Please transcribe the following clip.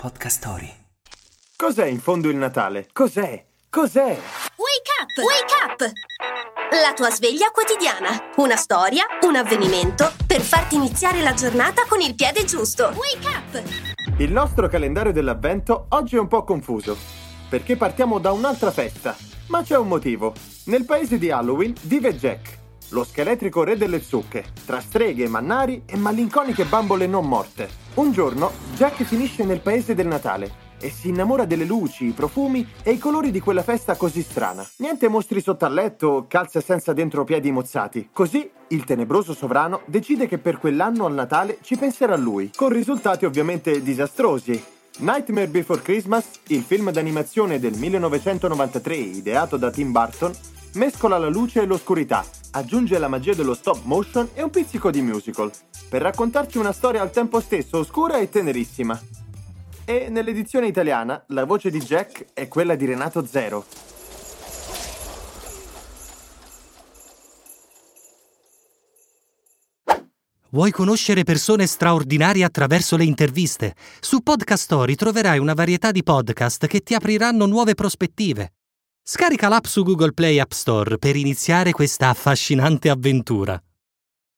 Podcast Story. Cos'è in fondo il Natale? Cos'è? Cos'è? Wake up! Wake up! La tua sveglia quotidiana. Una storia, un avvenimento per farti iniziare la giornata con il piede giusto. Wake up! Il nostro calendario dell'avvento oggi è un po' confuso, perché partiamo da un'altra festa, ma c'è un motivo. Nel paese di Halloween vive Jack, lo scheletrico re delle zucche, tra streghe, mannari e malinconiche bambole non morte. Un giorno Jack finisce nel paese del Natale e si innamora delle luci, i profumi e i colori di quella festa così strana. Niente mostri sotto al letto, calze senza dentro piedi mozzati. Così il tenebroso sovrano decide che per quell'anno al Natale ci penserà lui, con risultati ovviamente disastrosi. Nightmare Before Christmas, il film d'animazione del 1993 ideato da Tim Burton, mescola la luce e l'oscurità, aggiunge la magia dello stop motion e un pizzico di musical, per raccontarci una storia al tempo stesso oscura e tenerissima. E nell'edizione italiana la voce di Jack è quella di Renato Zero. Vuoi conoscere persone straordinarie attraverso le interviste? Su Podcast Story troverai una varietà di podcast che ti apriranno nuove prospettive. Scarica l'app su Google Play App Store per iniziare questa affascinante avventura.